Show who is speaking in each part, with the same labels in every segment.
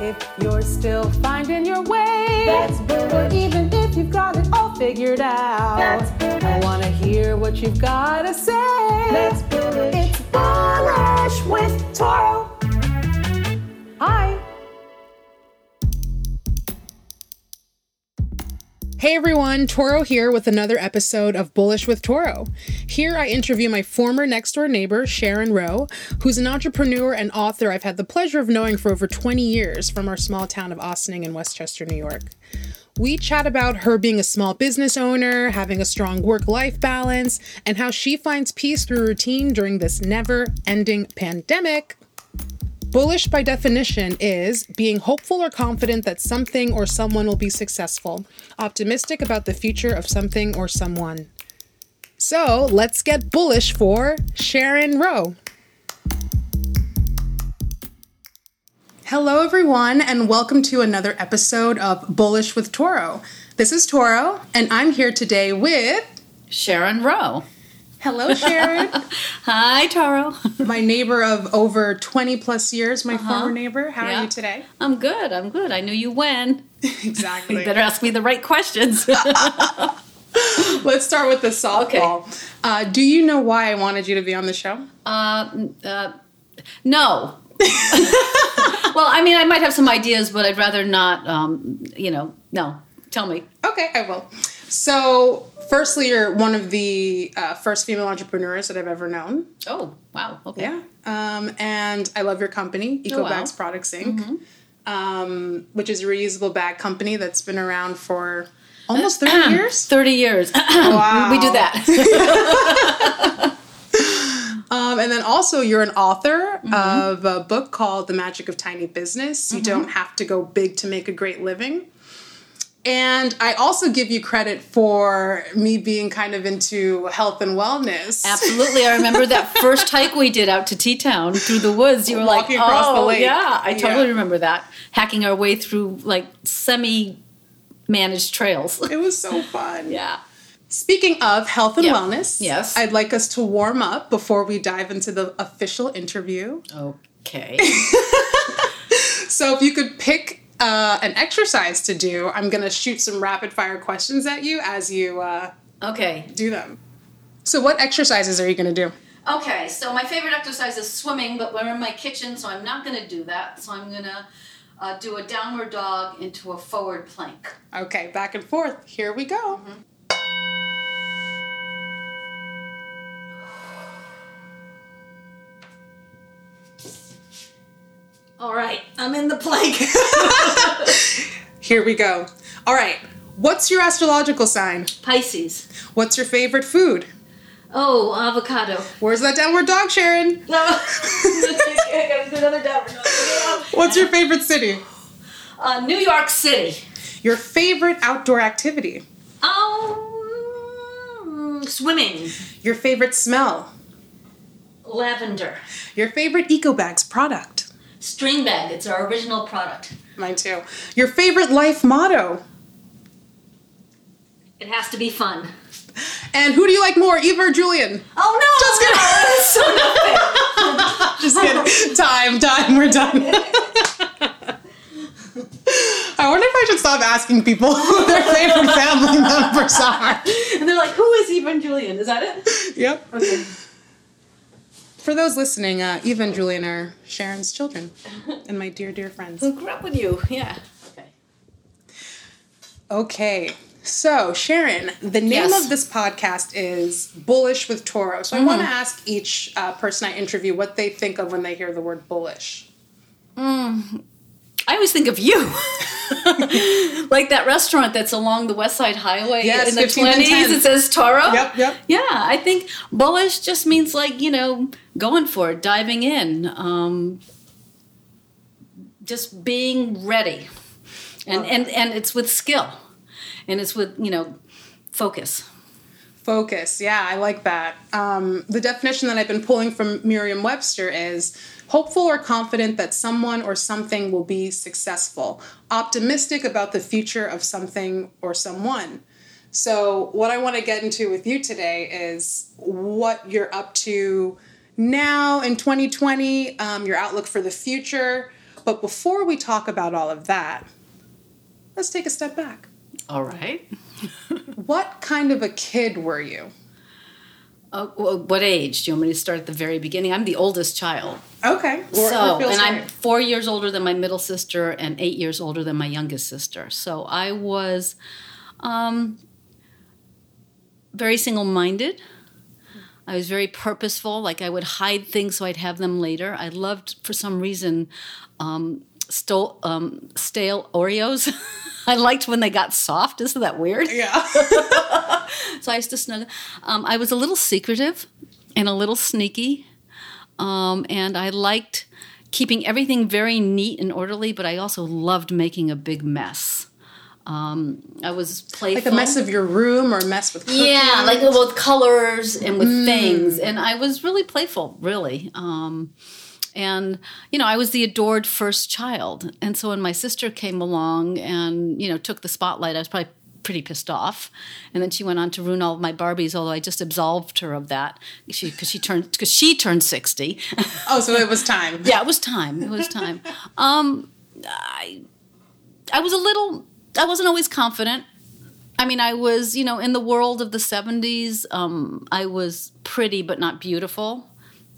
Speaker 1: If you're still finding your way,
Speaker 2: That's bullish.
Speaker 1: or even if you've got it all figured out,
Speaker 2: That's.
Speaker 1: I want to hear what you've got to say.
Speaker 2: That's bullish.
Speaker 1: It's bullish with Toro.
Speaker 3: Hey everyone, Toro here with another episode of Bullish with Toro. Here I interview my former next door neighbor, Sharon Rowe, who's an entrepreneur and author I've had the pleasure of knowing for over 20 years from our small town of Ossining in Westchester, New York. We chat about her being a small business owner, having a strong work life balance, and how she finds peace through routine during this never ending pandemic. Bullish, by definition, is being hopeful or confident that something or someone will be successful, optimistic about the future of something or someone. So let's get bullish for Sharon Rowe. Hello, everyone, and welcome to another episode of Bullish with Toro. This is Toro, and I'm here today with.
Speaker 4: Sharon Rowe.
Speaker 3: Hello, Sharon.
Speaker 4: Hi, Taro.
Speaker 3: my neighbor of over 20 plus years, my former neighbor. How are you today?
Speaker 4: I'm good. I'm good. I knew you when.
Speaker 3: Exactly.
Speaker 4: You better ask me the right questions.
Speaker 3: Let's start with the softball. Uh, do you know why I wanted you to be on the show?
Speaker 4: uh, uh, no. well, I mean, I might have some ideas, but I'd rather not. Um, you know, no. Tell me.
Speaker 3: Okay, I will. So, firstly, you're one of the uh, first female entrepreneurs that I've ever known.
Speaker 4: Oh, wow. Okay.
Speaker 3: Yeah. Um, and I love your company,
Speaker 4: Oh, wow.
Speaker 3: EcoBags Products Inc., um, which is a reusable bag company that's been around for almost 30 years.
Speaker 4: 30 years.
Speaker 3: Wow.
Speaker 4: we do that.
Speaker 3: Um, and then also, you're an author of a book called The Magic of Tiny Business. You don't have to go big to make a great living. And I also give you credit for me being kind of into health and wellness.
Speaker 4: Absolutely. I remember that first hike we did out to T Town through the woods. You were
Speaker 3: Walking
Speaker 4: like,
Speaker 3: across the
Speaker 4: oh,
Speaker 3: lake."
Speaker 4: yeah. I totally
Speaker 3: Yeah.
Speaker 4: remember that. Hacking our way through like semi managed trails.
Speaker 3: It was so fun.
Speaker 4: yeah.
Speaker 3: Speaking of health and wellness,
Speaker 4: Yes.
Speaker 3: I'd like us to warm up before we dive into the official interview.
Speaker 4: Okay.
Speaker 3: So if you could pick uh, an exercise to do, I'm going to shoot some rapid fire questions at you as you uh,
Speaker 4: Okay.
Speaker 3: do them. So, what exercises are you going to do?
Speaker 4: Okay. So my favorite exercise is swimming, but we're in my kitchen, so I'm not going to do that. So I'm going to uh, do a downward dog into a forward plank.
Speaker 3: Okay, back and forth. Here we go.
Speaker 4: All right. I'm in the plank.
Speaker 3: Here we go. All right. What's your astrological sign?
Speaker 4: Pisces.
Speaker 3: What's your favorite food?
Speaker 4: Oh, avocado.
Speaker 3: Where's that downward dog, Sharon?
Speaker 4: No. I gotta another downward dog.
Speaker 3: What's your favorite city?
Speaker 4: Uh, New York City.
Speaker 3: Your favorite outdoor activity?
Speaker 4: Um, swimming.
Speaker 3: Your favorite smell?
Speaker 4: Lavender.
Speaker 3: Your favorite EcoBags product?
Speaker 4: String bag. It's our original product.
Speaker 3: Mine too. Your favorite life motto?
Speaker 4: It has to be fun.
Speaker 3: And who do you like more, Eva or Julian?
Speaker 4: Oh no!
Speaker 3: Just kidding. Just kidding. time, time, we're done. I wonder if I should stop asking people who their favorite family members are.
Speaker 4: and they're like, "Who is even Julian? Is that it?"
Speaker 3: Yep.
Speaker 4: Okay.
Speaker 3: For those listening, uh, Eva and Julian are Sharon's children and my dear, dear friends.
Speaker 4: Who grew up with you? Yeah. Okay.
Speaker 3: Okay. So, Sharon, the name
Speaker 4: Yes.
Speaker 3: of this podcast is Bullish with Toro. So, I want to ask each uh, person I interview what they think of when they hear the word bullish.
Speaker 4: I always think of you. like that restaurant that's along the West Side Highway
Speaker 3: Yes,
Speaker 4: in the 20s.
Speaker 3: 10.
Speaker 4: It says Toro.
Speaker 3: Yep, yep.
Speaker 4: Yeah, I think bullish just means like, you know, going for it, diving in, um, just being ready. And, and, and it's with skill. And it's with, you know, focus.
Speaker 3: Focus. Yeah, I like that. Um, the definition that I've been pulling from Merriam Webster is hopeful or confident that someone or something will be successful, optimistic about the future of something or someone. So, what I want to get into with you today is what you're up to now in 2020, um, your outlook for the future. But before we talk about all of that, let's take a step back.
Speaker 4: All right.
Speaker 3: What kind of a kid were you?
Speaker 4: Uh, what age? Do you want me to start at the very beginning? I'm the oldest child.
Speaker 3: Okay.
Speaker 4: so, and I'm four years older than my middle sister and eight years older than my youngest sister. So I was um, very single minded. I was very purposeful. Like I would hide things so I'd have them later. I loved, for some reason, um, stole, um, stale Oreos. I liked when they got soft. Isn't that weird?
Speaker 3: Yeah.
Speaker 4: so I used to snuggle. Um, I was a little secretive and a little sneaky, um, and I liked keeping everything very neat and orderly. But I also loved making a big mess. Um, I was playful.
Speaker 3: like a mess of your room or a mess with cooking.
Speaker 4: Yeah, like with colors and with things, and I was really playful, really. Um, and you know, I was the adored first child, and so when my sister came along and you know took the spotlight, I was probably pretty pissed off. And then she went on to ruin all of my Barbies, although I just absolved her of that she because she turned because she turned sixty.
Speaker 3: Oh, so it was time.
Speaker 4: yeah, it was time. It was time. um, I I was a little. I wasn't always confident. I mean, I was, you know, in the world of the 70s, um, I was pretty but not beautiful.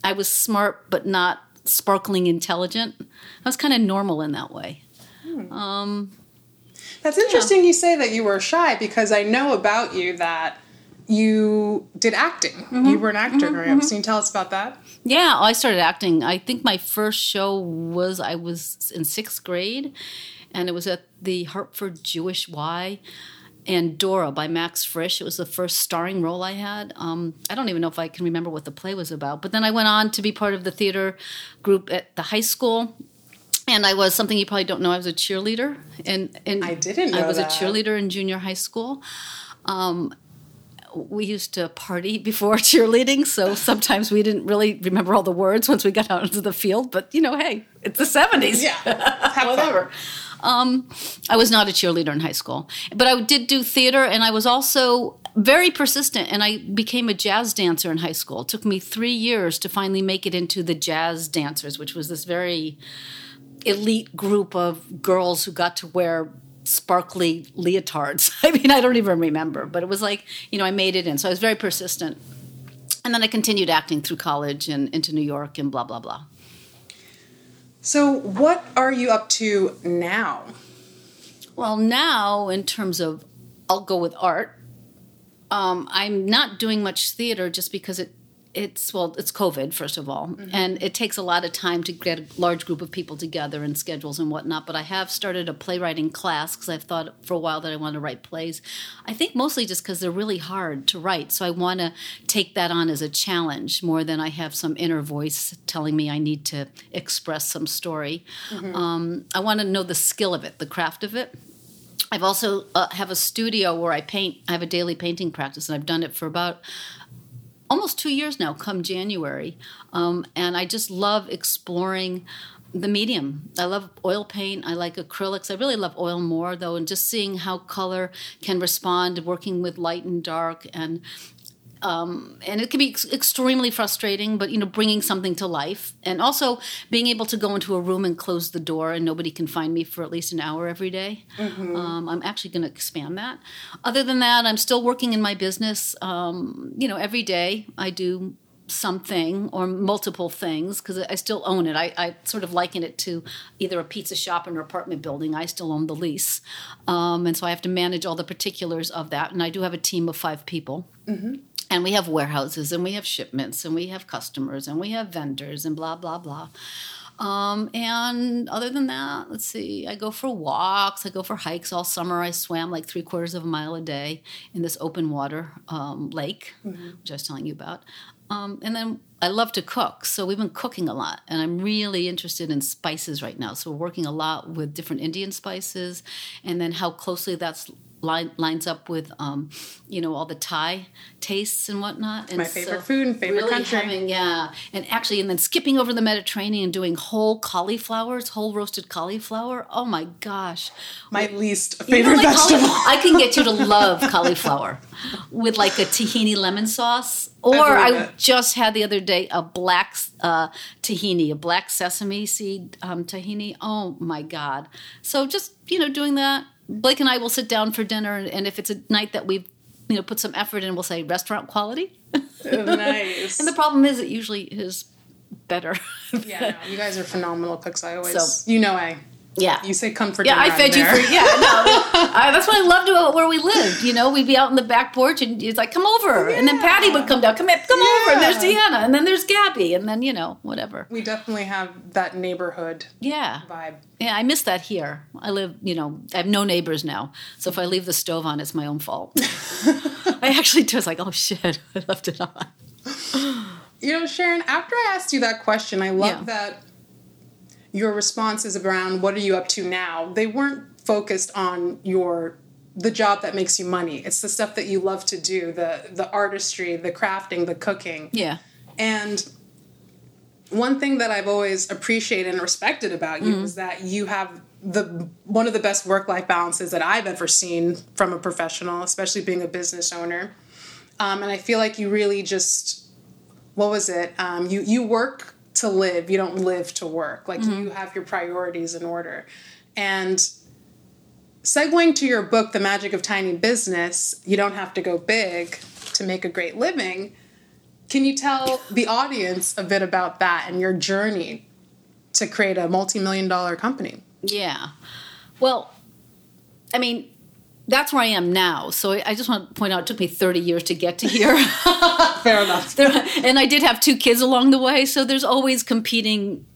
Speaker 4: I was smart but not sparkling intelligent. I was kind of normal in that way. Um,
Speaker 3: That's interesting you say that you were shy because I know about you that you did acting.
Speaker 4: Mm-hmm.
Speaker 3: You were an actor growing up. So can you tell us about that?
Speaker 4: yeah, I started acting. I think my first show was I was in sixth grade, and it was at the Hartford Jewish Y. Andorra by Max Frisch. It was the first starring role I had. Um, I don't even know if I can remember what the play was about. But then I went on to be part of the theater group at the high school. And I was something you probably don't know. I was a cheerleader, and, and
Speaker 3: I didn't
Speaker 4: I was
Speaker 3: that.
Speaker 4: a cheerleader in junior high school. Um, we used to party before cheerleading, so sometimes we didn't really remember all the words once we got out into the field. But you know, hey, it's the seventies.
Speaker 3: Yeah.
Speaker 4: Whatever. Um, I was not a cheerleader in high school, but I did do theater, and I was also very persistent. And I became a jazz dancer in high school. It took me three years to finally make it into the jazz dancers, which was this very elite group of girls who got to wear sparkly leotards. I mean, I don't even remember, but it was like, you know, I made it in. So I was very persistent. And then I continued acting through college and into New York and blah, blah, blah.
Speaker 3: So, what are you up to now?
Speaker 4: Well, now, in terms of, I'll go with art. Um, I'm not doing much theater just because it it's well it's covid first of all. And it takes a lot of time to get a large group of people together and schedules and whatnot but i have started a playwriting class because i've thought for a while that i want to write plays. I think mostly just because they're really hard to write so i want to take that on as a challenge more than i have some inner voice telling me i need to express some story. Um, i want to know the skill of it the craft of it. I've also uh, have a studio where I paint. I have a daily painting practice, and I've done it for about almost two years now. Come January, um, and I just love exploring the medium. I love oil paint. I like acrylics. I really love oil more though, and just seeing how color can respond, working with light and dark, and um, and it can be ex- extremely frustrating, but you know, bringing something to life, and also being able to go into a room and close the door, and nobody can find me for at least an hour every day. Um, I'm actually going to expand that. Other than that, I'm still working in my business. Um, you know, every day I do something or multiple things because I still own it. I, I sort of liken it to either a pizza shop or an apartment building. I still own the lease, um, and so I have to manage all the particulars of that. And I do have a team of five people and we have warehouses and we have shipments and we have customers and we have vendors and blah blah blah. Um, and other than that let's see i go for walks i go for hikes all summer. I swam like three quarters of a mile a day in this open water um, lake which i was telling you about. Um, and then i love to cook so we've been cooking a lot and i'm really interested in spices right now. So we're working a lot with different indian spices and then how closely that's line, lines up with, um, you know, all the Thai tastes and whatnot. And
Speaker 3: My favorite food and favorite
Speaker 4: really
Speaker 3: country.
Speaker 4: having- yeah, and actually, and then skipping over the Mediterranean and doing whole cauliflowers, whole roasted cauliflower. Oh my gosh!
Speaker 3: My least
Speaker 4: You
Speaker 3: favorite
Speaker 4: know, like
Speaker 3: vegetable.
Speaker 4: I can get you to love cauliflower with like a tahini lemon sauce. Or
Speaker 3: I
Speaker 4: I, just had the other day a black uh, tahini, a black sesame seed um, tahini. Oh my god! So just you know doing that. Blake and I will sit down for dinner, and, and if it's a night that we've you know put some effort in, we'll say restaurant quality.
Speaker 3: Oh, nice.
Speaker 4: And the problem is, it usually is better.
Speaker 3: yeah, no, you guys are phenomenal cooks. I always,
Speaker 4: So-
Speaker 3: you know, I.
Speaker 4: yeah.
Speaker 3: You say comfort.
Speaker 4: Yeah. I fed
Speaker 3: I'm
Speaker 4: you
Speaker 3: there.
Speaker 4: for yeah. No, I, that's what I loved about where we lived. You know, we'd be out in the back porch, and it's like, "Come over," and then Patty would come down, "Come come over," and there's
Speaker 3: Yeah.
Speaker 4: Deanna, and then there's Gabby, and then you know, whatever.
Speaker 3: We definitely have that neighborhood
Speaker 4: Yeah,
Speaker 3: vibe.
Speaker 4: yeah. I miss that here. I live, you know, I have no neighbors now, so if I leave the stove on, it's my own fault. I actually do. It's like, oh shit, I left it on.
Speaker 3: You know, Sharon, after I asked you that question, I love
Speaker 4: Yeah.
Speaker 3: that your responses around what are you up to now, they weren't focused on your the job that makes you money. It's the stuff that you love to do, the the artistry, the crafting, the cooking.
Speaker 4: Yeah,
Speaker 3: And one thing that I've always appreciated and respected about you is that you have the one of the best work life balances that I've ever seen from a professional, especially being a business owner. Um, and I feel like you really just what was it? Um, you you work to live. You don't live to work. Like mm-hmm. you have your priorities in order. And segueing to your book, The Magic of Tiny Business, you don't have to go big to make a great living. Can you tell the audience a bit about that and your journey to create a multi-million dollar company?
Speaker 4: yeah. Well, I mean. That's where I am now. So I just want to point out it took me 30 years to get to here.
Speaker 3: Fair enough.
Speaker 4: there, and I did have two kids along the way, so there's always competing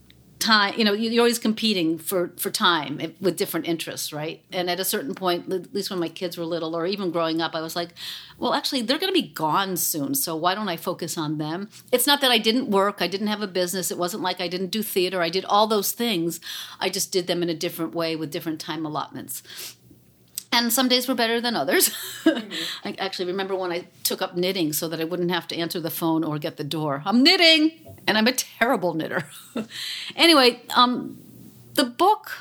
Speaker 4: time. You know, you're always competing for for time with different interests, right? And at a certain point, at least when my kids were little, or even growing up, I was like, well, actually, they're going to be gone soon, so why don't I focus on them? It's not that I didn't work, I didn't have a business. It wasn't like I didn't do theater. I did all those things. I just did them in a different way with different time allotments and some days were better than others. I actually remember when I took up knitting so that I wouldn't have to answer the phone or get the door. I'm knitting, and I'm a terrible knitter. anyway, um, the book.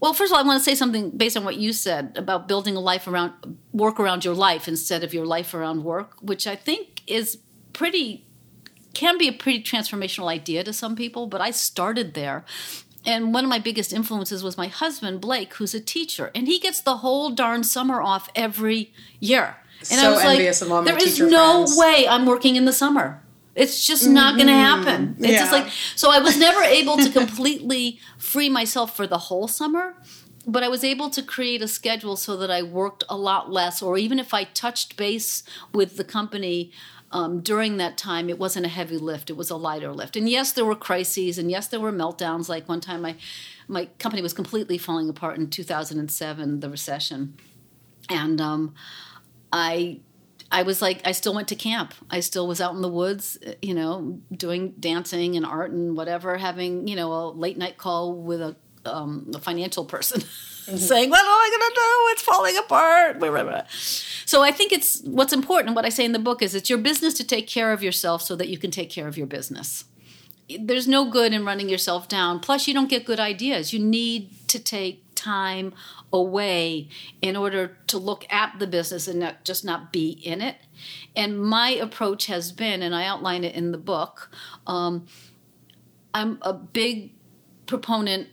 Speaker 4: Well, first of all, I want to say something based on what you said about building a life around work around your life instead of your life around work, which I think is pretty can be a pretty transformational idea to some people, but I started there. And one of my biggest influences was my husband, Blake, who's a teacher, and he gets the whole darn summer off every year. And
Speaker 3: So envious of all my
Speaker 4: there is no
Speaker 3: friends."
Speaker 4: way I'm working in the summer. It's just not going to mm-hmm. happen. It's just like so. I was never able to completely free myself for the whole summer, but I was able to create a schedule so that I worked a lot less, or even if I touched base with the company um, during that time, it wasn't a heavy lift; it was a lighter lift. And yes, there were crises, and yes, there were meltdowns. Like one time, my my company was completely falling apart in 2007, the recession, and um, I I was like, I still went to camp. I still was out in the woods, uh, you know, doing dancing and art and whatever, having, you know, a late night call with a, um, a financial person saying, What am I going to do? It's falling apart. Blah, blah, blah. So I think it's what's important. What I say in the book is it's your business to take care of yourself so that you can take care of your business. There's no good in running yourself down. Plus, you don't get good ideas. You need to take time away in order to look at the business and not just not be in it. And my approach has been, and I outline it in the book. Um, I'm a big proponent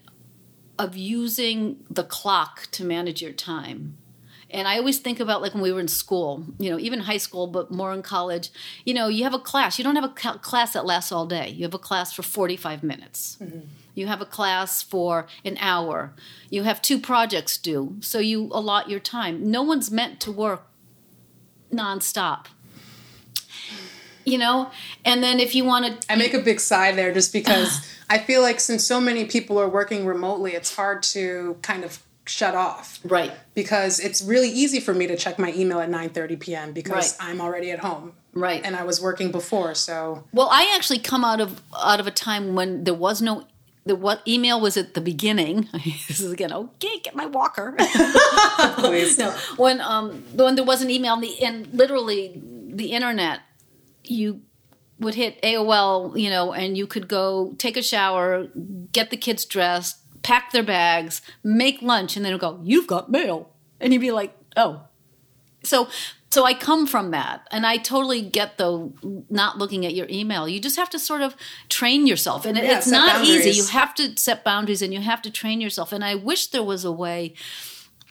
Speaker 4: of using the clock to manage your time. And I always think about like when we were in school, you know, even high school, but more in college. You know, you have a class. You don't have a class that lasts all day. You have a class for 45 minutes. Mm-hmm. You have a class for an hour. You have two projects due. So you allot your time. No one's meant to work nonstop. You know? And then if you want to
Speaker 3: I make a big sigh there just because I feel like since so many people are working remotely, it's hard to kind of shut off.
Speaker 4: Right.
Speaker 3: Because it's really easy for me to check my email at 9:30 p.m. because
Speaker 4: Right.
Speaker 3: I'm already at home.
Speaker 4: Right.
Speaker 3: And I was working before, so
Speaker 4: Well, I actually come out of out of a time when there was no the what email was at the beginning. this is again, okay, get my walker.
Speaker 3: Please.
Speaker 4: no, when um when there was an email and, the, and literally the internet, you would hit AOL, you know, and you could go take a shower, get the kids dressed, pack their bags, make lunch, and then go, "You've got mail," and you'd be like, "Oh." So, so I come from that, and I totally get though not looking at your email. You just have to sort of train yourself, and
Speaker 3: Yeah,
Speaker 4: it's not easy. You have to set boundaries, and you have to train yourself. And I wish there was a way,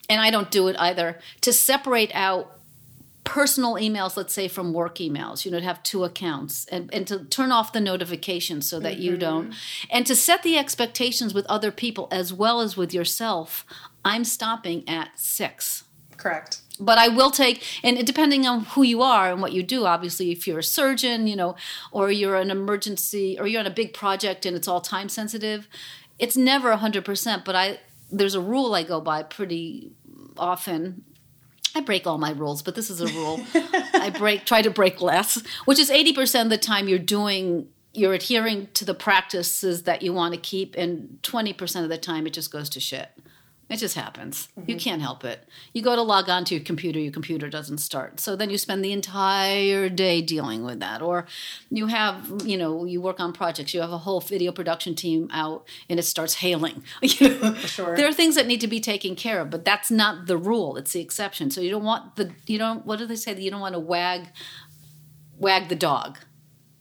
Speaker 4: and I don't do it either, to separate out personal emails, let's say from work emails, you know, to have two accounts and, and to turn off the notifications so that you don't, mm-hmm. and to set the expectations with other people as well as with yourself. I'm stopping at six.
Speaker 3: Correct.
Speaker 4: But I will take, and depending on who you are and what you do, obviously, if you're a surgeon, you know, or you're an emergency, or you're on a big project and it's all time sensitive, it's never 100%. But I, there's a rule I go by pretty often. I break all my rules, but this is a rule. I break, try to break less, which is 80% of the time you're doing, you're adhering to the practices that you want to keep, and 20% of the time it just goes to shit. It just happens. You mm-hmm. can't help it. You go to log on to your computer, your computer doesn't start. So then you spend the entire day dealing with that. Or you have, you know, you work on projects, you have a whole video production team out and it starts hailing. You know?
Speaker 3: sure.
Speaker 4: There are things that need to be taken care of, but that's not the rule. It's the exception. So you don't want the you don't what do they say? You don't want to wag wag the dog.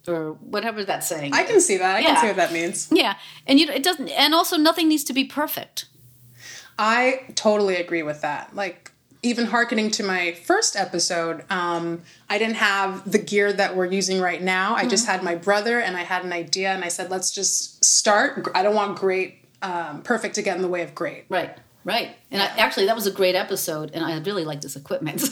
Speaker 4: Or whatever that's saying.
Speaker 3: I can see that. I
Speaker 4: Yeah.
Speaker 3: can see what that means.
Speaker 4: yeah. And you it doesn't and also nothing needs to be perfect.
Speaker 3: I totally agree with that. Like even harkening to my first episode, um, I didn't have the gear that we're using right now. I just had my brother and I had an idea and I said, let's just start. I don't want great, um, perfect to get in the way of great.
Speaker 4: Right, right. And I, actually, that was a great episode, and I really like this equipment.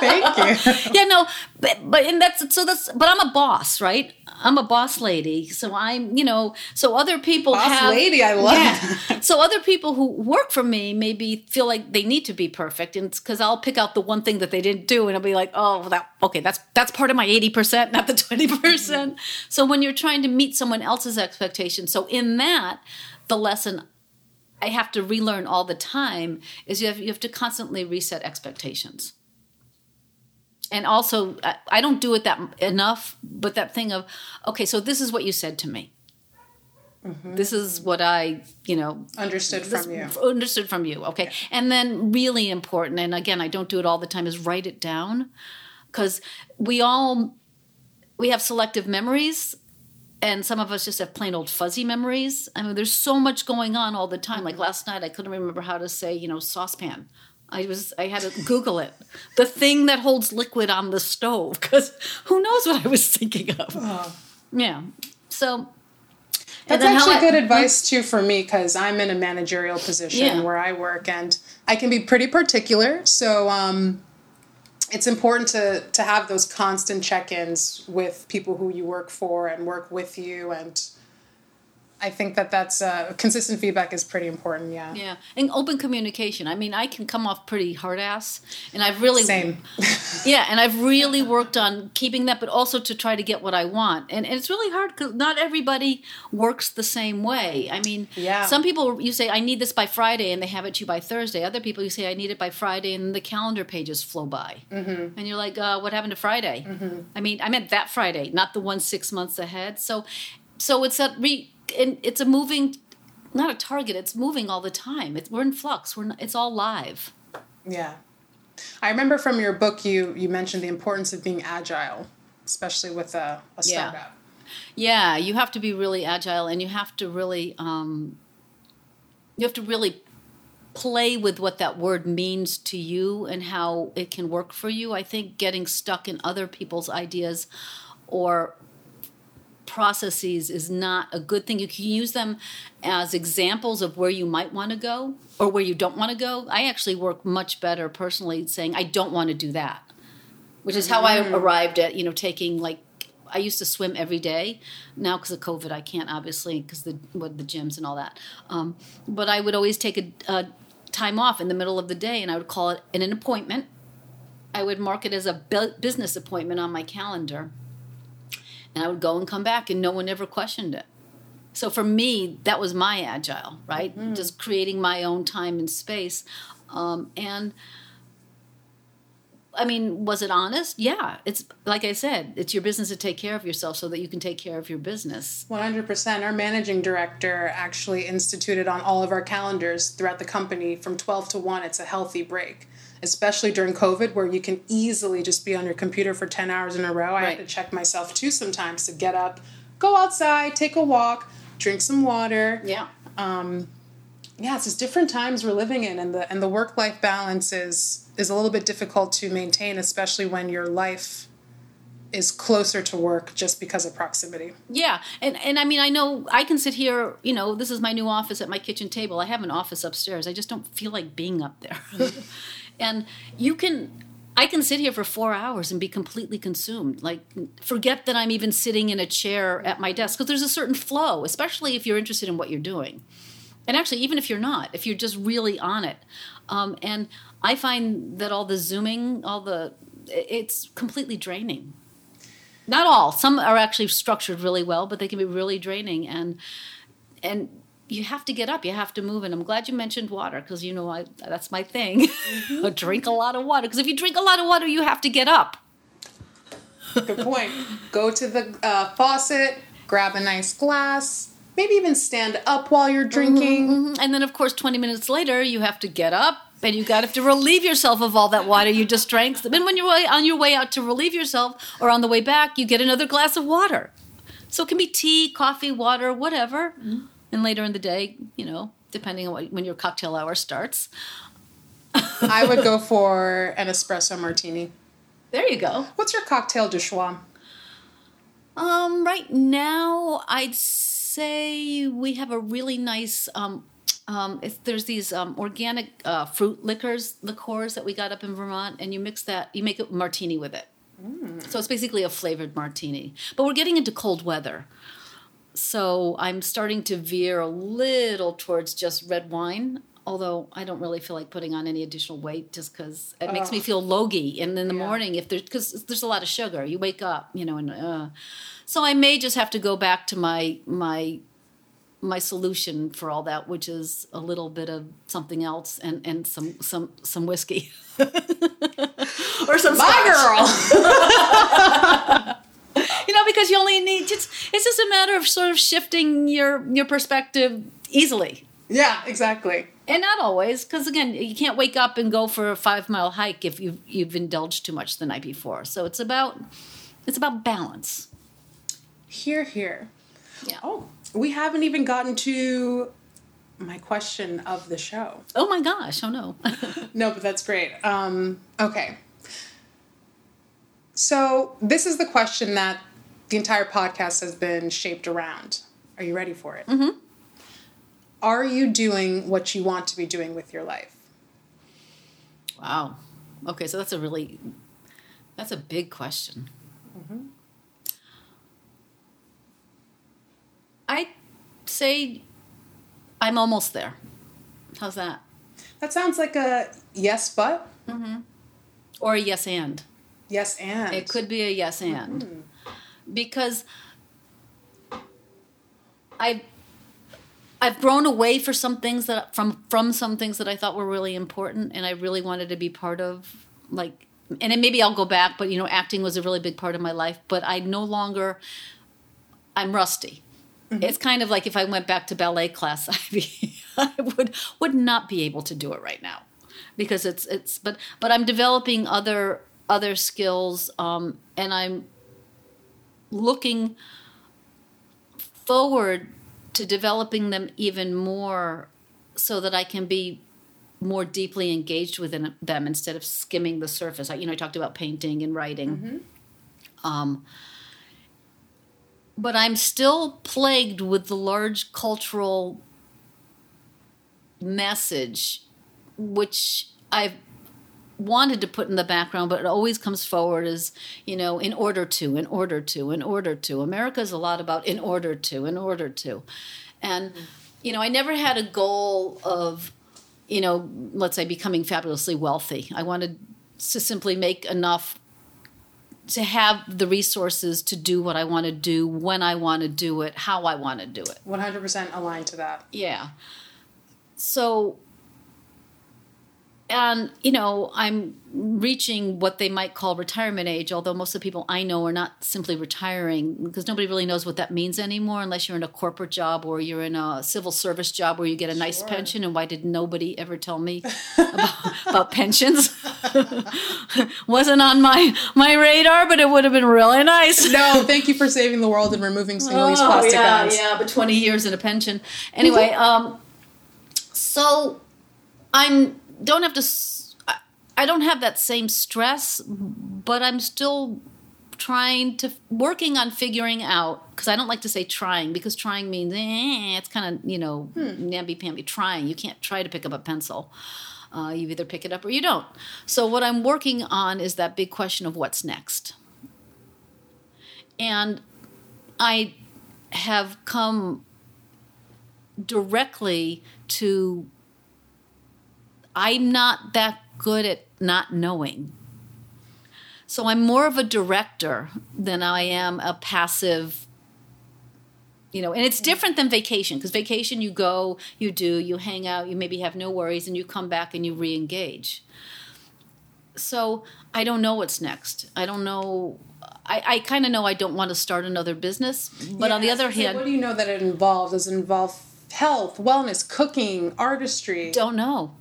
Speaker 3: Thank you.
Speaker 4: yeah, no, but, but and that's so that's but I'm a boss, right? I'm a boss lady, so I'm you know so other people
Speaker 3: Boss
Speaker 4: have
Speaker 3: lady, I love
Speaker 4: yeah. So other people who work for me maybe feel like they need to be perfect, and it's because I'll pick out the one thing that they didn't do, and I'll be like, oh, that okay, that's that's part of my eighty percent, not the twenty percent. Mm-hmm. So when you're trying to meet someone else's expectations, so in that, the lesson I have to relearn all the time is you have you have to constantly reset expectations. And also, I, I don't do it that enough, but that thing of, okay, so this is what you said to me. Mm-hmm. This is what I, you know,
Speaker 3: Understood
Speaker 4: this-
Speaker 3: from you.
Speaker 4: understood from you. Okay. And then, really important, and again, I don't do it all the time, is write it down. Because we all, we have selective memories and some of us just have plain old fuzzy memories. I mean, there's so much going on all the time. Like last night, I couldn't remember how to say, you know, saucepan. I was, I had to Google it. The thing that holds liquid on the stove, because who knows what I was thinking of. Yeah. So
Speaker 3: That's actually
Speaker 4: I-
Speaker 3: good advice too for me because I'm in a managerial position
Speaker 4: Yeah.
Speaker 3: where I work and I can be pretty particular. So um, it's important to to have those constant check-ins with people who you work for and work with you and I think that that's uh, consistent feedback is pretty important. Yeah.
Speaker 4: Yeah, and open communication. I mean, I can come off pretty hard ass, and I've really
Speaker 3: Same.
Speaker 4: yeah, and I've really worked on keeping that, but also to try to get what I want. And, and it's really hard because not everybody works the same way. I mean,
Speaker 3: Yeah.
Speaker 4: some people you say I need this by Friday, and they have it to you by Thursday. Other people you say I need it by Friday, and the calendar pages flow by, mm-hmm. and you're like, uh, what happened to Friday?
Speaker 3: Mm-hmm.
Speaker 4: I mean, I meant that Friday, not the one six months ahead. So, so it's a re, and it's a moving. Not a target. It's moving all the time. It, we're in flux. We're not, it's all live.
Speaker 3: Yeah. I remember from your book you you mentioned the importance of being agile, especially with a, a
Speaker 4: Yeah.
Speaker 3: startup.
Speaker 4: Yeah, you have to be really agile, and you have to really, um, you have to really play with what that word means to you and how it can work for you. I think getting stuck in other people's ideas or processes is not a good thing. You can use them as examples of where you might want to go or where you don't want to go. I actually work much better personally saying, I don't want to do that, which is how I arrived at, you know, taking like, I used to swim every day. Now, because of COVID, I can't obviously because the what the gyms and all that. Um, but I would always take a, a time off in the middle of the day, and I would call it an, an appointment. I would mark it as a business appointment on my calendar, and I would go and come back, and no one ever questioned it. So for me, that was my agile, right?
Speaker 3: Mm-hmm.
Speaker 4: Just creating my own time and space. Um, and I mean, was it honest? Yeah. It's like I said, it's your business to take care of yourself so that you can take care of your business.
Speaker 3: 100%. Our managing director actually instituted on all of our calendars throughout the company from 12 to 1, it's a healthy break. Especially during COVID, where you can easily just be on your computer for 10 hours in a row. I
Speaker 4: Right.
Speaker 3: have to check myself too sometimes to get up, go outside, take a walk, drink some water.
Speaker 4: Yeah.
Speaker 3: Um, yeah, it's just different times we're living in, and the and the work life balance is is a little bit difficult to maintain, especially when your life is closer to work just because of proximity.
Speaker 4: Yeah, and and I mean, I know I can sit here. You know, this is my new office at my kitchen table. I have an office upstairs. I just don't feel like being up there. and you can, I can sit here for four hours and be completely consumed. Like, forget that I'm even sitting in a chair at my desk because there's a certain flow, especially if you're interested in what you're doing. And actually, even if you're not, if you're just really on it, um, and I find that all the zooming, all the, it's completely draining not all some are actually structured really well but they can be really draining and and you have to get up. You have to move and i'm glad you mentioned water because you know I, that's my thing. Mm-hmm. Drink a lot of water because if you drink a lot of water you have to get up.
Speaker 3: Good point. Go to the uh, faucet, grab a nice glass, maybe even stand up while you're mm-hmm, drinking. Mm-hmm.
Speaker 4: and then of course 20 minutes later you have to get up and you got to have to relieve yourself of all that water you just drank. Then when you're on your way out to relieve yourself or on the way back you get another glass of water. So it can be tea coffee water whatever and later in the day you know depending on what, when your cocktail hour starts
Speaker 3: I would go for an espresso martini.
Speaker 4: there you go
Speaker 3: What's your cocktail de choix?
Speaker 4: Um, right now, I'd say we have a really nice. Um, um, if there's these um, organic uh, fruit liquors, liqueurs that we got up in Vermont, and you mix that, you make a martini with it. So it's basically a flavored martini. But we're getting into cold weather. So I'm starting to veer a little towards just red wine. Although I don't really feel like putting on any additional weight, just because it makes me feel logy. And in the
Speaker 3: Yeah.
Speaker 4: morning, if there's because there's a lot of sugar, you wake up, you know, and uh, so I may just have to go back to my my my solution for all that, which is a little bit of something else and and some some some whiskey or some
Speaker 3: My
Speaker 4: scotch.
Speaker 3: girl!
Speaker 4: because you only need just it's just a matter of sort of shifting your your perspective easily
Speaker 3: yeah, exactly.
Speaker 4: and not always because again you can't wake up and go for a five mile hike if you've you've indulged too much the night before so it's about it's about balance
Speaker 3: Here, here.
Speaker 4: yeah
Speaker 3: Oh, we haven't even gotten to my question of the show.
Speaker 4: oh my gosh oh no
Speaker 3: No, but that's great. Um, okay. So, this is the question that the entire podcast has been shaped around. Are you ready for it? Mm-hmm. Are you doing what you want to be doing with your life?
Speaker 4: wow okay so that's a really that's a big question mm-hmm. i'd say i'm almost there how's that
Speaker 3: That sounds like a yes, but mm-hmm.
Speaker 4: or a yes and
Speaker 3: yes, and
Speaker 4: It could be a yes and. Mm-hmm. Because I've I've grown away for some things that from from some things that I thought were really important and I really wanted to be part of like and then maybe I'll go back, but you know, acting was a really big part of my life, but I no longer I'm rusty. It's kind of like if I went back to ballet class, I'd be, I would would not be able to do it right now, because it's it's. But but I'm developing other other skills, um, and I'm looking forward to developing them even more, so that I can be more deeply engaged within them instead of skimming the surface. I, you know, I talked about painting and writing. Um, but I'm still plagued with the large cultural message, which I've wanted to put in the background, but it always comes forward as, you know, in order to, in order to, in order to. America is a lot about in order to, in order to. And, you know, I never had a goal of, you know, let's say becoming fabulously wealthy. I wanted to simply make enough to have the resources to do what I want to do when I want to do it, how I want to do it.
Speaker 3: 100% aligned to that.
Speaker 4: Yeah. So, and you know, I'm reaching what they might call retirement age, although most of the people I know are not simply retiring because nobody really knows what that means anymore unless you're in a corporate job or you're in a civil service job where you get a nice
Speaker 3: Sure.
Speaker 4: pension. And why did nobody ever tell me about, about pensions? Wasn't on my my radar, but it would have been really nice.
Speaker 3: No, thank you for saving the world and removing single-use plastic
Speaker 4: Oh, yeah,
Speaker 3: bags.
Speaker 4: yeah, but 20 years in a pension. Anyway, um, so I'm don't have to. I don't have that same stress, but I'm still trying to working on figuring out because I don't like to say trying because trying means eh, it's kind of you know namby pamby trying. You can't try to pick up a pencil. Uh, you either pick it up or you don't. So what I'm working on is that big question of what's next. And I have come directly to I'm not that good at not knowing. So I'm more of a director than I am a passive you know, and it's mm-hmm. different than vacation because vacation you go, you do, you hang out, you maybe have no worries and you come back and you re-engage. So I don't know what's next. I don't know I, I kind of know I don't want to start another business, but on the other hand,
Speaker 3: what do you know that it involves? Does it involve health, wellness, cooking, artistry?
Speaker 4: don't know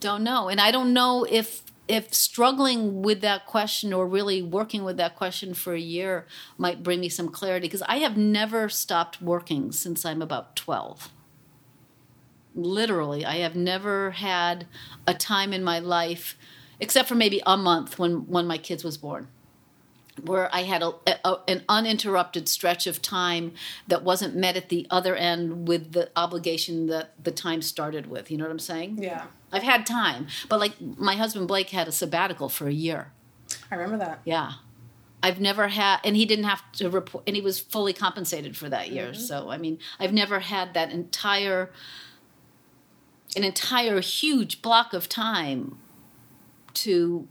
Speaker 4: don't know. And i don't know if if struggling with that question or really working with that question for a year might bring me some clarity because i have never stopped working since i'm about 12 literally i have never had a time in my life except for maybe a month when when my kids was born where I had a, a, an uninterrupted stretch of time that wasn't met at the other end with the obligation that the time started with. You know what I'm saying?
Speaker 3: Yeah,
Speaker 4: I've had time, but like my husband Blake had a sabbatical for a year.
Speaker 3: I remember that.
Speaker 4: Yeah. I've never had, and he didn't have to report, and he was fully compensated for that year. Mm-hmm. So, I mean, I've never had that entire, an entire huge block of time to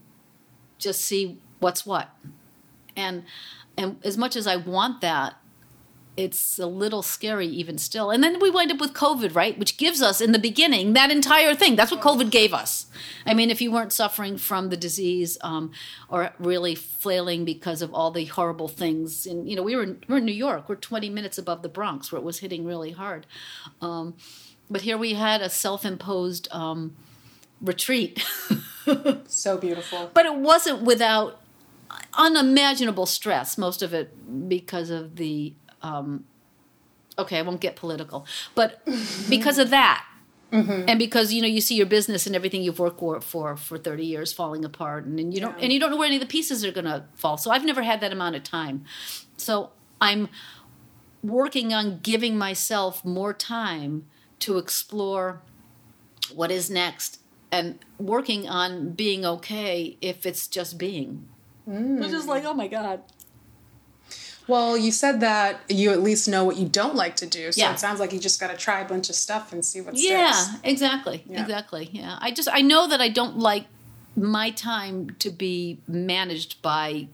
Speaker 4: just see what's what. And, and as much as I want that, it's a little scary even still. And then we wind up with COVID, right? Which gives us in the beginning that entire thing. That's what COVID gave us. I mean, if you weren't suffering from the disease um, or really flailing because of all the horrible things, and you know, we were in, we're in New York. We're 20 minutes above the Bronx, where it was hitting really hard. Um, but here we had a self-imposed um, retreat.
Speaker 3: So beautiful.
Speaker 4: but it wasn't without unimaginable stress most of it because of the um, okay i won't get political but because of that. And because you know you see your business and everything you've worked for for, for 30 years falling apart and, and you don't
Speaker 3: Yeah.
Speaker 4: and you don't know where any of the pieces are going to fall. So i've never had that amount of time. So i'm working on giving myself more time to explore what is next and working on being okay if it's just being Mm. which is like oh my god
Speaker 3: Well, you said that you at least know what you don't like to do. So
Speaker 4: Yeah.
Speaker 3: it sounds like you just got to try a bunch of stuff and see what
Speaker 4: yeah
Speaker 3: sticks.
Speaker 4: exactly
Speaker 3: Yeah.
Speaker 4: exactly yeah i just i know that i don't like my time to be managed by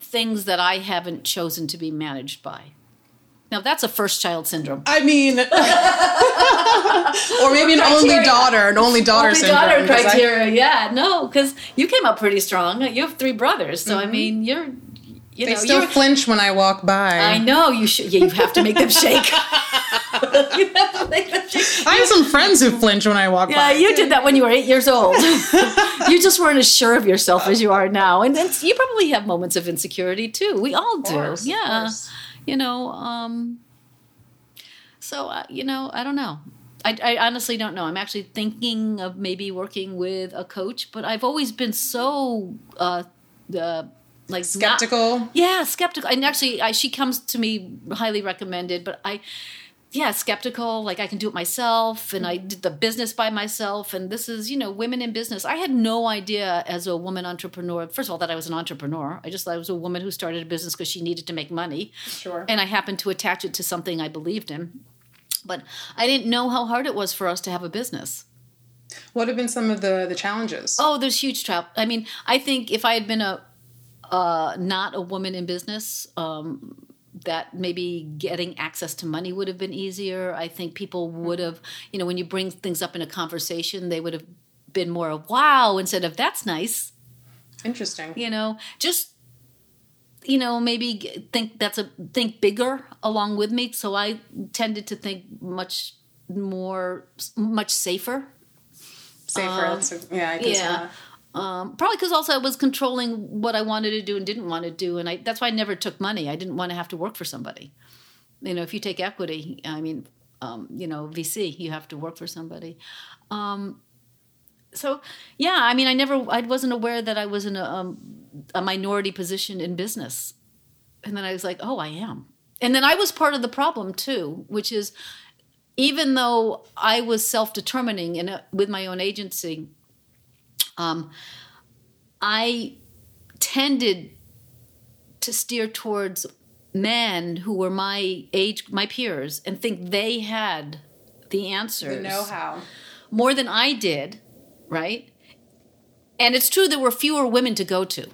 Speaker 4: things that i haven't chosen to be managed by now that's a first child syndrome
Speaker 3: I mean, or maybe an only daughter, an only daughter
Speaker 4: Only
Speaker 3: syndrome.
Speaker 4: daughter
Speaker 3: 'cause I-
Speaker 4: criteria yeah no because you came up pretty strong you have three brothers so i mean you're you
Speaker 3: Mm-hmm. they
Speaker 4: know
Speaker 3: still flinch when I walk by.
Speaker 4: I know you should. Yeah, you have to make them shake. you have to make them shake.
Speaker 3: I have some friends who flinch when I walk
Speaker 4: Yeah,
Speaker 3: by.
Speaker 4: Yeah, you did that when you were eight years old. you just weren't as sure of yourself as you are now, and then you probably have moments of insecurity too. We all do.
Speaker 3: course,
Speaker 4: yeah,
Speaker 3: course.
Speaker 4: You know. Um, so uh, you know, I don't know. I, I honestly don't know. I'm actually thinking of maybe working with a coach, but I've always been so uh, uh, like not-
Speaker 3: Skeptical.
Speaker 4: yeah, skeptical. And actually, I, she comes to me highly recommended, but I, yeah, skeptical. Like I can do it myself, and I did the business by myself. And this is, you know, women in business. I had no idea as a woman entrepreneur. First of all, that I was an entrepreneur. I just thought I was a woman who started a business because she needed to make money,
Speaker 3: Sure.
Speaker 4: and I happened to attach it to something I believed in. But I didn't know how hard it was for us to have a business.
Speaker 3: What have been some of the the challenges?
Speaker 4: Oh, there's huge trap. I mean, I think if I had been a uh, not a woman in business, um, that maybe getting access to money would have been easier. I think people would mm-hmm. have, you know, when you bring things up in a conversation, they would have been more of wow instead of that's nice.
Speaker 3: Interesting.
Speaker 4: You know, just you know maybe think that's a think bigger along with me. So I tended to think much more, much safer
Speaker 3: Safer. Um, a- yeah, I guess.
Speaker 4: yeah. Um, probably because also I was controlling what I wanted to do and didn't want to do, and I that's why I never took money. I didn't want to have to work for somebody. You know, if you take equity, I mean, um, you know, VC, you have to work for somebody. Um, so yeah, I mean, I never, I wasn't aware that I was in a, um, a minority position in business, and then I was like, oh, I am, and then I was part of the problem too, which is even though I was self-determining and with my own agency, um, I tended to steer towards men who were my age, my peers, and think they had the answers
Speaker 3: The know how.
Speaker 4: more than I did, right? And it's true there were fewer women to go to,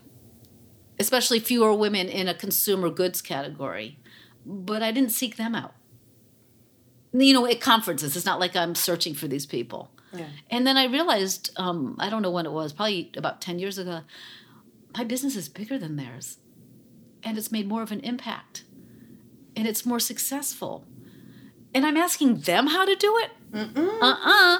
Speaker 4: especially fewer women in a consumer goods category. But I didn't seek them out. You know, at conferences, it's not like I'm searching for these people.
Speaker 3: Yeah.
Speaker 4: And then I realized, um, I don't know when it was, probably about 10 years ago, my business is bigger than theirs. And it's made more of an impact. And it's more successful. And I'm asking them how to do it? Uh-uh.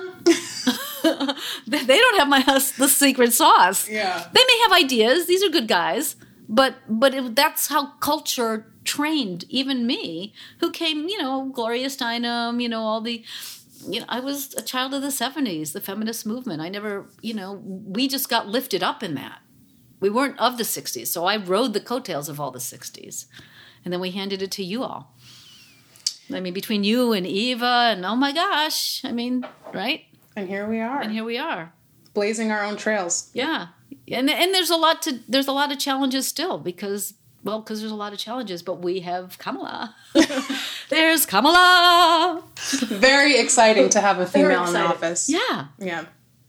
Speaker 4: they they don't have my the secret sauce.
Speaker 3: Yeah.
Speaker 4: They may have ideas. These are good guys, but but it, that's how culture trained even me, who came, you know, Gloria Steinem, you know, all the you know, I was a child of the 70s, the feminist movement. I never, you know, we just got lifted up in that. We weren't of the 60s, so I rode the coattails of all the 60s. And then we handed it to you all. I mean, between you and Eva, and oh my gosh, I mean, right?
Speaker 3: And here we are,
Speaker 4: And here we are.
Speaker 3: blazing our own trails.
Speaker 4: Yeah, and and there's a lot to there's a lot of challenges still because well because there's a lot of challenges, but we have Kamala. there's Kamala.
Speaker 3: Very exciting to have a female in the office.
Speaker 4: Yeah,
Speaker 3: Yeah.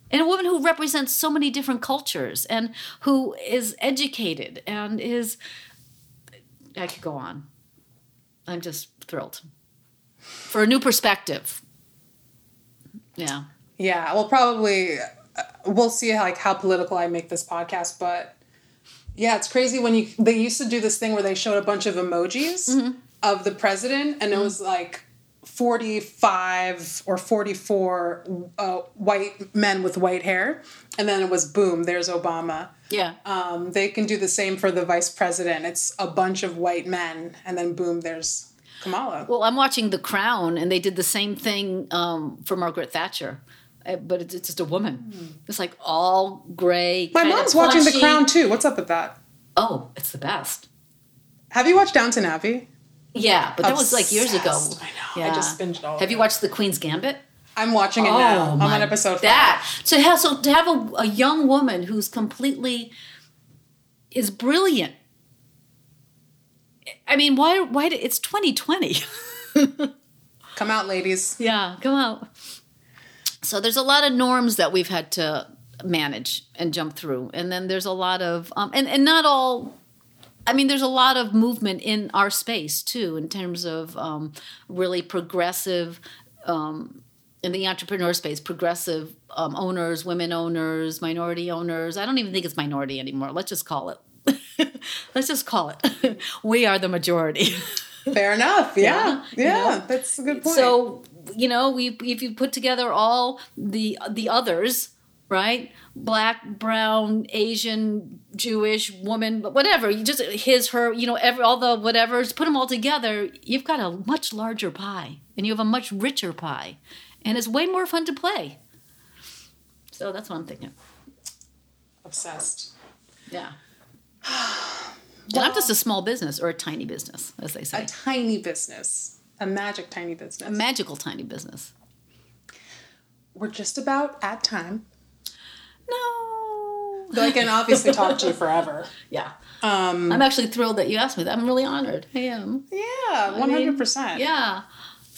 Speaker 4: and a woman who represents so many different cultures and who is educated and is. I could go on. I'm just thrilled for a new perspective. Yeah.
Speaker 3: Yeah, well, probably we'll see like how political I make this podcast, but yeah, it's crazy when you they used to do this thing where they showed a bunch of emojis
Speaker 4: Mm-hmm.
Speaker 3: of the president, and it was like forty five or forty four uh, white men with white hair, and then it was boom, there's Obama.
Speaker 4: Yeah.
Speaker 3: Um, they can do the same for the vice president. It's a bunch of white men, and then boom, there's Kamala.
Speaker 4: Well, I'm watching The Crown, and they did the same thing um, for Margaret Thatcher, Uh, but it's, it's just a woman. Hmm. It's like all gray.
Speaker 3: My mom's watching The. Crown too. What's up with that?
Speaker 4: Oh, it's the best.
Speaker 3: Have you watched Downton Abbey?
Speaker 4: Yeah, but that was like years ago.
Speaker 3: I know. I just binged all
Speaker 4: Have you watched The Queen's Gambit?
Speaker 3: I'm watching it now. Oh I'm
Speaker 4: Oh
Speaker 3: on episode five.
Speaker 4: That to have so to have a, a young woman who's completely is brilliant. I mean, why? Why? do- It's 2020.
Speaker 3: Come out, ladies.
Speaker 4: Yeah, come out. So there's a lot of norms that we've had to manage and jump through, and then there's a lot of um, and and not all. I mean, there's a lot of movement in our space too, in terms of um, really progressive. Um, in the entrepreneur space, progressive um, owners, women owners, minority owners. I don't even think it's minority anymore. Let's just call it. Let's just call it. we are the majority.
Speaker 3: Fair enough. Yeah.
Speaker 4: Yeah,
Speaker 3: Yeah.
Speaker 4: you know?
Speaker 3: That's a good point.
Speaker 4: So you know, we if you put together all the the others, right? Black, brown, Asian, Jewish, woman, whatever. You just his, her, you know, every all the whatevers. Put them all together, you've got a much larger pie, and you have a much richer pie, and it's way more fun to play. So that's what I'm thinking.
Speaker 3: obsessed.
Speaker 4: Yeah. And I'm just a small business or a tiny business, as they say.
Speaker 3: A tiny business. A magic tiny business.
Speaker 4: A magical tiny business.
Speaker 3: We're just about at time.
Speaker 4: No.
Speaker 3: Though I can obviously talk to you forever.
Speaker 4: Yeah.
Speaker 3: Um,
Speaker 4: I'm actually thrilled that you asked me that. I'm really honored. I am.
Speaker 3: yeah,
Speaker 4: I mean,
Speaker 3: hundred percent.
Speaker 4: Yeah.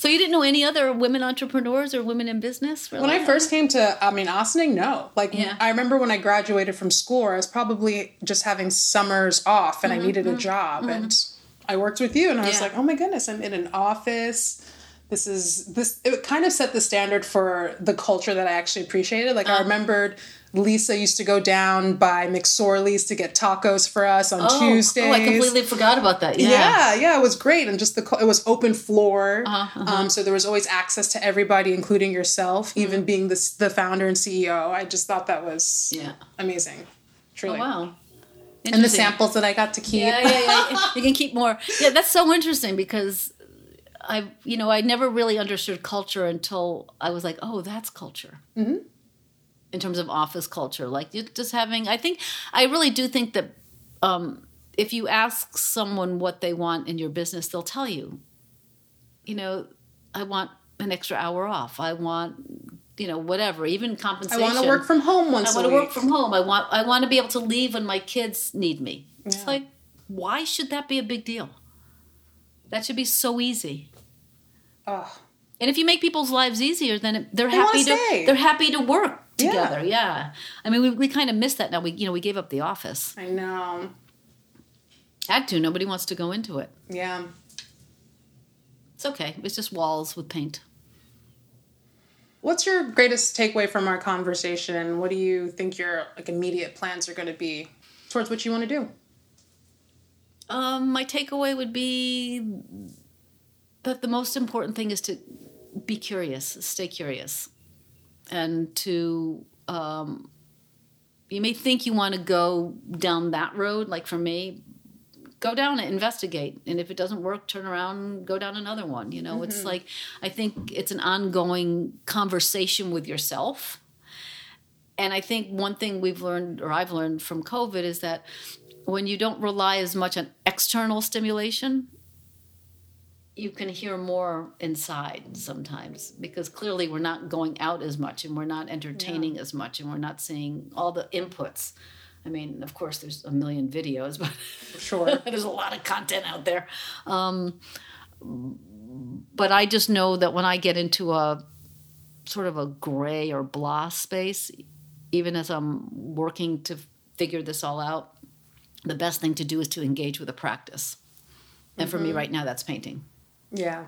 Speaker 4: So you didn't know any other women entrepreneurs or women in business?
Speaker 3: When I first came to, I mean, Ossining, no. Like,
Speaker 4: Yeah.
Speaker 3: I remember when I graduated from school, I was probably just having summers off and I mm-hmm, needed a mm-hmm, job. And mm-hmm. I worked with you, and I was
Speaker 4: Mm-hmm.
Speaker 3: Like, oh my goodness, I'm in an office. This is, this, it kind of set the standard for the culture that I actually appreciated. Like, I
Speaker 4: Uh-huh.
Speaker 3: remembered Lisa used to go down by McSorley's to get tacos for us on Tuesdays.
Speaker 4: Oh, I completely forgot about that. Yeah.
Speaker 3: Yeah, yeah, it was great, and just the it was open floor,
Speaker 4: Uh-huh,
Speaker 3: um, so there was always access to everybody, including yourself,
Speaker 4: Mm-hmm.
Speaker 3: even being the the founder and CEO. I just thought that was
Speaker 4: Yeah.
Speaker 3: amazing, truly.
Speaker 4: Oh, wow.
Speaker 3: And the samples that I got to keep.
Speaker 4: Yeah, yeah, yeah. you can keep more. Yeah, that's so interesting because I, you know, I never really understood culture until I was like, oh, that's culture. Mm-hmm. In terms of office culture, like you just having, I think, I really do think that um, if you ask someone what they want in your business, they'll tell you. You know, I want an extra hour off. I want, you know, whatever, even compensation I
Speaker 3: want to work from home once
Speaker 4: I want to work from home. I want I want to be able to leave when my kids need me. It's like, why should that be a big deal? That should be so easy.
Speaker 3: Ugh.
Speaker 4: And if you make people's lives easier, then it, they're
Speaker 3: They
Speaker 4: happy
Speaker 3: wanna stay.
Speaker 4: they're happy to work together. Yeah. I mean, we, we kind of missed that now. We you know we gave up the office.
Speaker 3: I know.
Speaker 4: Had to. Nobody wants to go into it.
Speaker 3: Yeah.
Speaker 4: It's okay. It's just walls with paint.
Speaker 3: What's your greatest takeaway from our conversation? And What do you think your like immediate plans are going to be towards what you want to do?
Speaker 4: Um, my takeaway would be that the most important thing is to be curious, stay curious, and to. Um, you may think you want to go down that road, like for me, go down and investigate, and if it doesn't work, turn around, and go down another one. You know, it's mm-hmm. like I think it's an ongoing conversation with yourself. And I think one thing we've learned, or I've learned from COVID, is that when you don't rely as much on external stimulation, you can hear more inside sometimes because clearly we're not going out as much and we're not entertaining as much and we're not seeing all the inputs. I mean, of course, there's a million videos, but
Speaker 3: Sure.
Speaker 4: there's a lot of content out there. Um, but I just know that when I get into a sort of a gray or blah space, even as I'm working to figure this all out, the best thing to do is to engage with a practice. And for me right now, that's painting.
Speaker 3: Yeah.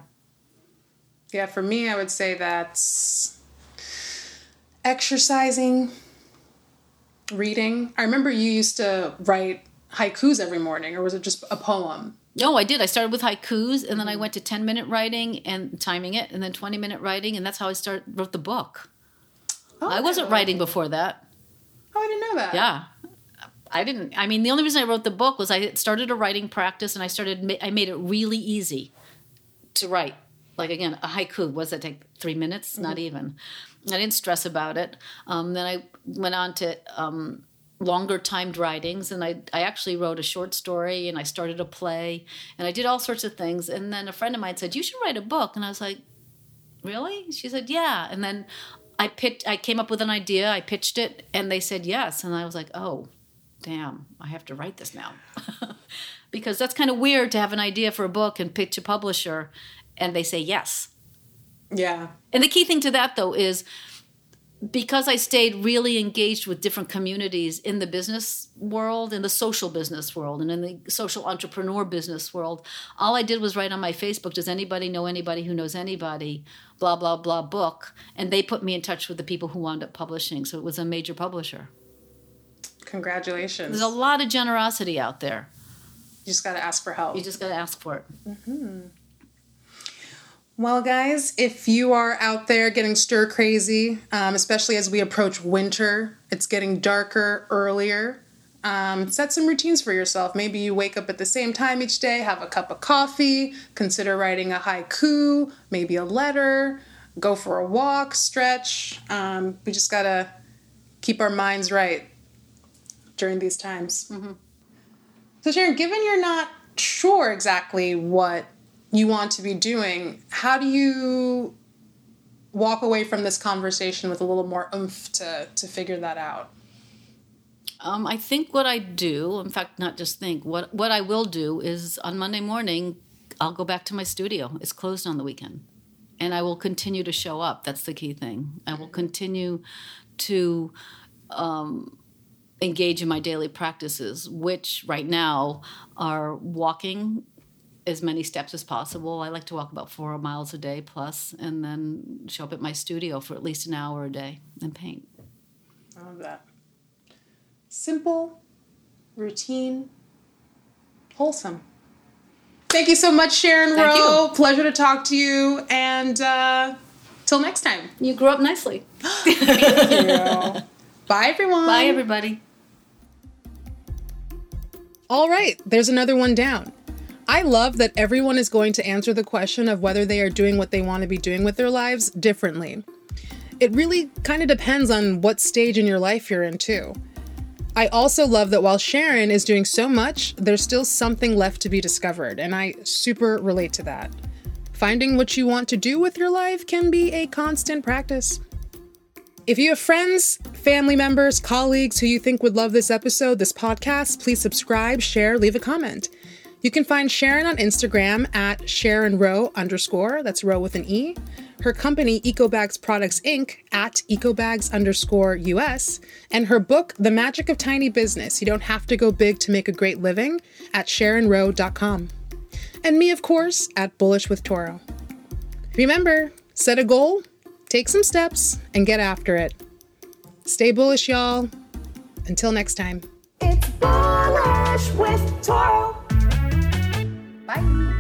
Speaker 3: Yeah, for me, I would say that's exercising, reading. I remember you used to write haikus every morning, or was it just a poem?
Speaker 4: No, I did. I started with haikus, and then I went to ten minute writing and timing it, and then twenty minute writing, and that's how I start wrote the book. I wasn't writing before that.
Speaker 3: Oh, I didn't know that.
Speaker 4: Yeah, I didn't. I mean, the only reason I wrote the book was I started a writing practice, and I started. I made it really easy to write. Like again, a haiku. What does that take? Three minutes? Not even. I didn't stress about it. Um, then I went on to um, longer timed writings, and I I actually wrote a short story, and I started a play, and I did all sorts of things. And then a friend of mine said, "You should write a book," and I was like, really? She said yeah. And then i pitched i came up with an idea i pitched it and they said yes. And i was like oh damn i have to write this now. Because that's kind of weird to have an idea for a book and pitch a publisher and they say yes.
Speaker 3: Yeah.
Speaker 4: and the key thing to that though is because I stayed really engaged with different communities in the business world, in the social business world, and in the social entrepreneur business world, all I did was write on my Facebook, Does anybody know anybody who knows anybody? Blah, blah, blah book. And they put me in touch with the people who wound up publishing. So it was a major publisher.
Speaker 3: Congratulations.
Speaker 4: There's a lot of generosity out there.
Speaker 3: you just got to ask for help.
Speaker 4: You just got to ask for it. Mm-hmm.
Speaker 3: Well, guys, if you are out there getting stir crazy, um, especially as we approach winter, it's getting darker earlier. Um, set some routines for yourself. Maybe you wake up at the same time each day, have a cup of coffee, consider writing a haiku, maybe a letter, go for a walk, stretch. Um, we just gotta keep our minds right during these times. So, Sharon, given you're not sure exactly what you want to be doing, how do you walk away from this conversation with a little more oomph to, to figure that out?
Speaker 4: Um, I think what I do, in fact, not just think, what, what I will do is on Monday morning, I'll go back to my studio. It's closed on the weekend. and I will continue to show up. That's the key thing. I will continue to um, engage in my daily practices, which right now are walking as many steps as possible. I like to walk about four miles a day plus, and then show up at my studio for at least an hour a day and paint.
Speaker 3: I love that. Simple, routine, wholesome. Thank you so much, Sharon
Speaker 4: Thank
Speaker 3: Rowe.
Speaker 4: you.
Speaker 3: Pleasure to talk to you. And uh, till next time.
Speaker 4: You grew up nicely.
Speaker 3: Bye, everyone.
Speaker 4: Bye, everybody.
Speaker 3: All right, there's another one down. I love that everyone is going to answer the question of whether they are doing what they want to be doing with their lives differently. It really kind of depends on what stage in your life you're in, too. I also love that while Sharon is doing so much, there's still something left to be discovered, and I super relate to that. Finding what you want to do with your life can be a constant practice. If you have friends, family members, colleagues who you think would love this episode, this podcast, please subscribe, share, leave a comment. You can find Sharon on Instagram at Sharon Rowe underscore, that's Row with an E. Her company, EcoBags Products Inc., at EcoBags underscore US. And her book, The Magic of Tiny Business You Don't Have to Go Big to Make a Great Living, at SharonRowe.com. And me, of course, at Bullish with Toro. Remember, set a goal, take some steps, and get after it. Stay bullish, y'all. Until next time.
Speaker 1: It's Bullish with Toro. Bye.